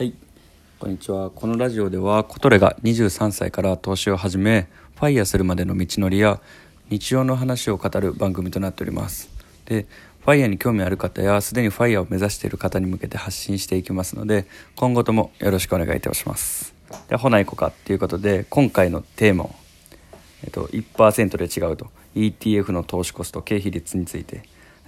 はい、こんにちは。このラジオでは、コトレが23歳から投資を始め、ファイヤーするまでの道のりや、日常の話を語る番組となっております。で、ファイヤーに興味ある方や、すでにファイヤーを目指している方に向けて発信していきますので、今後ともよろしくお願いいたします。で、ほないこかっていうことで、今回のテーマを、えっと、1%で違うと ETF の投資コスト経費率について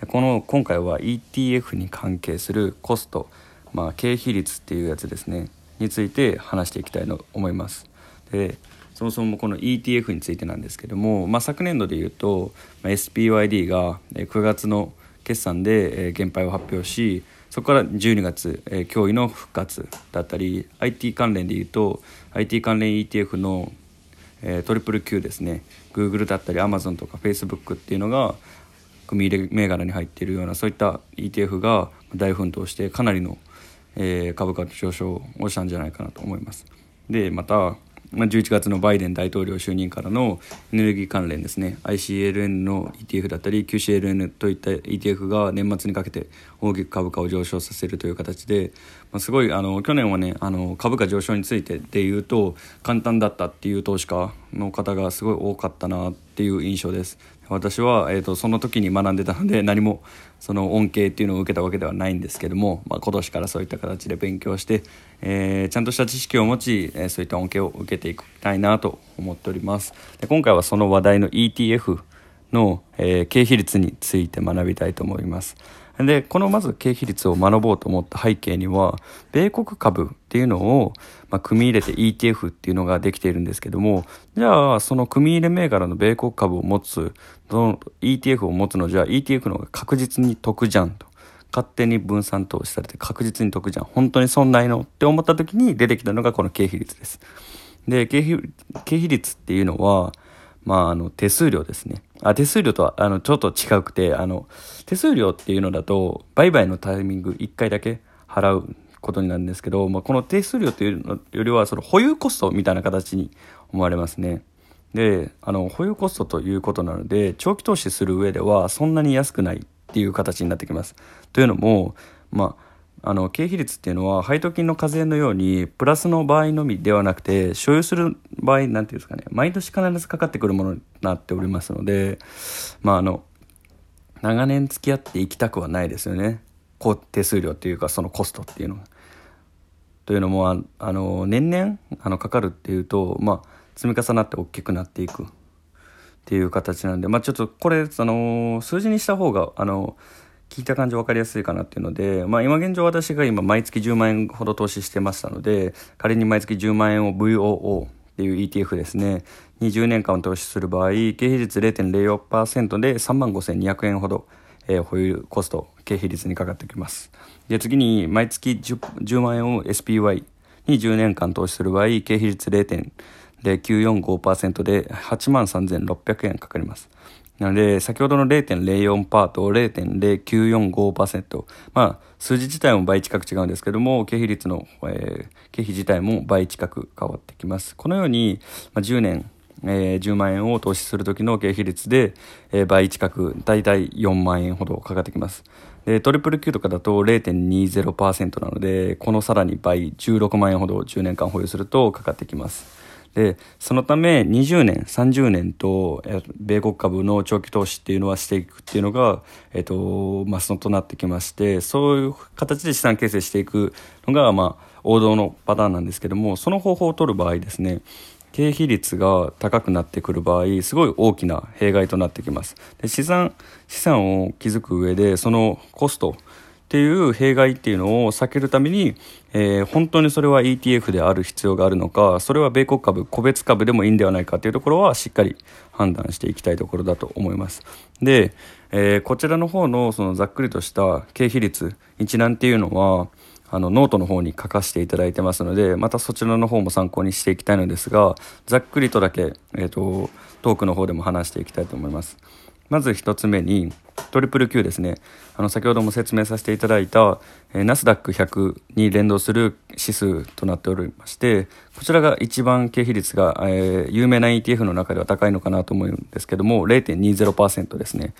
この今回は ETF に関係するコスト、まあ、経費率っていうやつですねについて話していきたいと思います。でそもそもこの ETF についてなんですけども、まあ、昨年度でいうと、SPYD が9月の決算で減配を発表しそこから12月、えー驚異の復活だったり IT 関連でいうと IT 関連 ETF のえートリプル Q ですね Google だったり Amazon とか Facebook っていうのが組み入れ銘柄に入っているようなそういった ETF が大奮闘してかなりの、えー株価上昇をしたんじゃないかなと思います。でまたまあ11月のバイデン大統領就任からのエネルギー関連ですね。ICLN の ETF だったり QCLN といった ETF が年末にかけて大きく株価を上昇させるという形で、まあ、すごいあの去年はねあの株価上昇についてで言うと簡単だったっていう投資家の方がすごい多かったなっていう印象です。私は、えー、とその時に学んでたので 何もその恩恵っていうのを受けたわけではないんですけども、まあ、今年からそういった形で勉強して、えーちゃんとした知識を持ち、えーそういった恩恵を受けていきたいなと思っております。で今回はその話題の ETF の、えー経費率について学びたいと思います。でこのまず経費率を学ぼうと思った背景には米国株っていうのを、まあ、組み入れて ETF っていうのができているんですけどもじゃあその組み入れ銘柄の米国株を持つの ETF を持つのじゃあ ETF の方が確実に得じゃんと。勝手に分散投資されて確実に得じゃん。本当に損ないのって思った時に出てきたのがこの経費率です。で経費経費率っていうのはまあ、あの手数料ですね。あ手数料とはあのちょっと違くてあの手数料っていうのだと売買のタイミング1回だけ払うことになるんですけど、まあ、この手数料というのよりはその保有コストみたいな形に思われますね。であの保有コストということなので長期投資する上ではそんなに安くないっていう形になってきます。というのもまああの経費率っていうのは配当金の課税のようにプラスの場合のみではなくて所有する場合なんていうんですかね毎年必ずかかってくるものになっておりますのでまああの長年付き合っていきたくはないですよね手数料っていうかそのコストっていうのは。というのもああの年々あのかかるっていうと、まあ、積み重なって大きくなっていくっていう形なんで、まあ、ちょっとこれその数字にした方があの聞いた感じ分かりやすいかなっていうので、まあ、今現状私が今毎月10万円ほど投資してましたので仮に毎月10万円を VOO っていう ETF ですね。20年間投資する場合経費率0.04%で3万5200円ほど、えー保有コスト経費率にかかってきます。で次に毎月 10, 10万円を SPY に10年間投資する場合経費率0.0945%で8万3600円かかります。なので、先ほどの0.04%と0.0945%、まあ、数字自体も倍近く違うんですけども、経費率の、えー経費自体も倍近く変わってきます。このように、まあ、10年、えー10万円を投資する時の経費率で、えー倍近く、だいたい4万円ほどかかってきます。で、トリプル Q とかだと0.20%なので、このさらに倍、16万円ほど10年間保有するとかかってきます。で、そのため20年、30年と、米国株の長期投資っていうのはしていくっていうのが、えっ、と、マストとなってきまして、そういう形で資産形成していくのが、まあ、王道のパターンなんですけども、その方法を取る場合ですね、経費率が高くなってくる場合、すごい大きな弊害となってきます。で資産、資産を築く上で、そのコスト、っていう弊害っていうのを避けるために、えー本当にそれは ETF である必要があるのかそれは米国株個別株でもいいんではないかというところはしっかり判断していきたいところだと思います。で、えーこちらの方のそのざっくりとした経費率一覧っていうのはあのノートの方に書かせていただいてますのでまたそちらの方も参考にしていきたいのですがざっくりとだけ、えー、とトークの方でも話していきたいと思います。まず1つ目にトリプル Q ですね。あの先ほども説明させていただいた、えナスダック100に連動する指数となっておりましてこちらが一番経費率が、えー有名な ETF の中では高いのかなと思うんですけども0.20%ですね。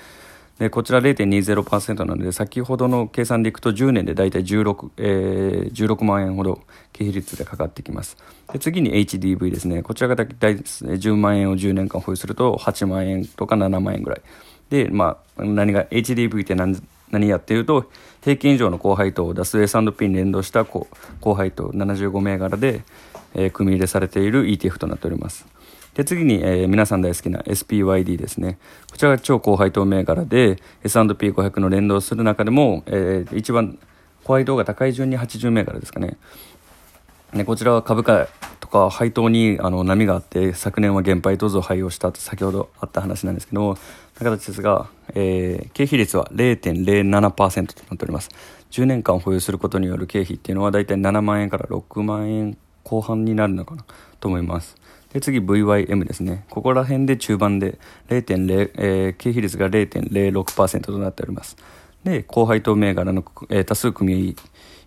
でこちら0.20%なので先ほどの計算でいくと10年で大体 16,、えー、16万円ほど経費率でかかってきます。で次に HDV ですね。こちらが大体ですね。10万円を10年間保有すると8万円とか7万円ぐらい。でまあ何が HDV って何何やっていうと平均以上の高配当を出す S&P に連動した高配当75銘柄で、えー、組み入れされている ETF となっております。で次に、えー、皆さん大好きな SPYD ですね。こちらが超高配当銘柄で S&P500 の連動する中でも、えー、一番高配当が高い順に80銘柄ですかね。ねこちらは株価とか配当にあの波があって昨年は減配等増配をしたと先ほどあった話なんですけども形ですが、えー、経費率は0.07%となっております。10年間保有することによる経費っていうのはだいたい7万円から6万円後半になるのかなと思います。で次 VYM ですね。ここら辺で中盤で0.0、えー、経費率が0.06%となっております。で高配当銘柄の、えー、多数組入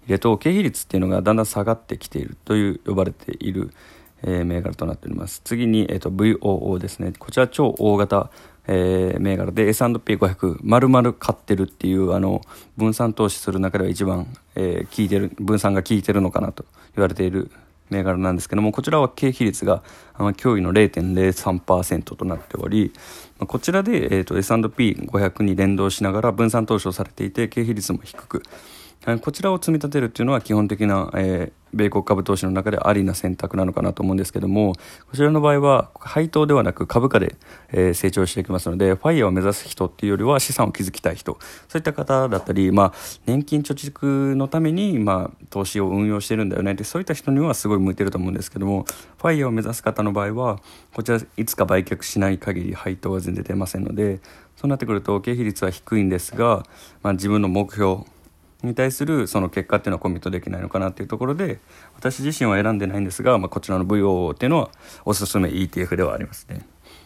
れと経費率っていうのがだんだん下がってきているという呼ばれている、えー、銘柄となっております。次に、えーと、VOO ですね。こちら超大型えー、銘柄で S&P500 丸々買ってるっていうあの分散投資する中では一番、えー、効いてる分散が効いてるのかなと言われている銘柄なんですけどもこちらは経費率が驚異の0.03%となっておりこちらで、えーと、S&P500 に連動しながら分散投資をされていて経費率も低くこちらを積み立てるっていうのは基本的な、えー、米国株投資の中でありな選択なのかなと思うんですけどもこちらの場合は配当ではなく株価で、え、成長していきますのでファイヤーを目指す人っていうよりは資産を築きたい人。そういった方だったり、まあ、年金貯蓄のために、まあ、投資を運用してるんだよね。ってそういった人にはすごい向いてると思うんですけどもファイヤーを目指す方の場合はこちらいつか売却しない限り配当は全然出ませんのでそうなってくると経費率は低いんですが、まあ、自分の目標に対するその結果っていうのはコミットできないのかなっていうところで私自身は選んでないんですが、まあ、こちらの VOO っていうのはおすすめ ETF ではありますね。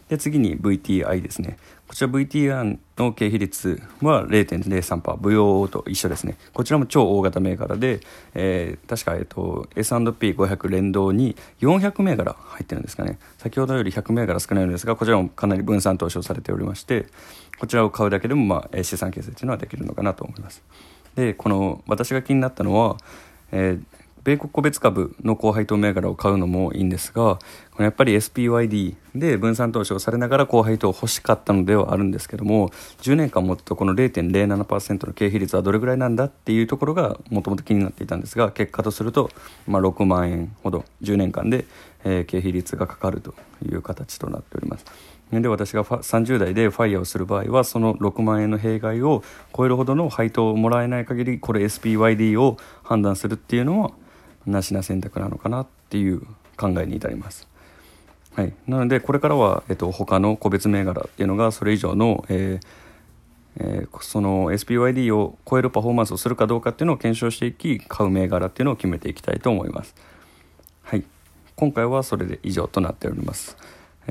で次に VTI ですね。こちら VTI の経費率は 0.03%VOO と一緒ですね。こちらも超大型銘柄で、えー、確か、えっと、S&P500 連動に400銘柄入ってるんですかね。先ほどより100銘柄少ないんですがこちらもかなり分散投資をされておりましてこちらを買うだけでも、まあ、資産形成というのはできるのかなと思います。でこの私が気になったのは、えー、米国個別株の高配当銘柄を買うのもいいんですがこのやっぱり SPYD で分散投資をされながら高配当欲しかったのではあるんですけども10年間持つとこの0.07%の経費率はどれぐらいなんだっていうところがもともと気になっていたんですが結果とすると、まあ、6万円ほど10年間で、えー、経費率がかかるという形となっております。で私が30代でファイヤーをする場合はその6万円の弊害を超えるほどの配当をもらえない限りこれ SPYD を判断するっていうのはなしな選択なのかなっていう考えに至ります。はい、なのでこれからは、えっと、他の個別銘柄っていうのがそれ以上の、えーえー、その SPYD を超えるパフォーマンスをするかどうかっていうのを検証していき買う銘柄っていうのを決めていきたいと思います。はい、今回はそれで以上となっております。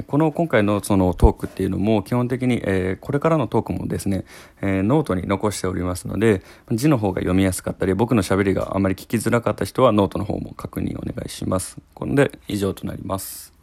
この今回のそのトークっていうのも基本的に、え、これからのトークもですね、え、ノートに残しておりますので字の方が読みやすかったり僕のしゃべりがあまり聞きづらかった人はノートの方も確認お願いします。これで以上となります。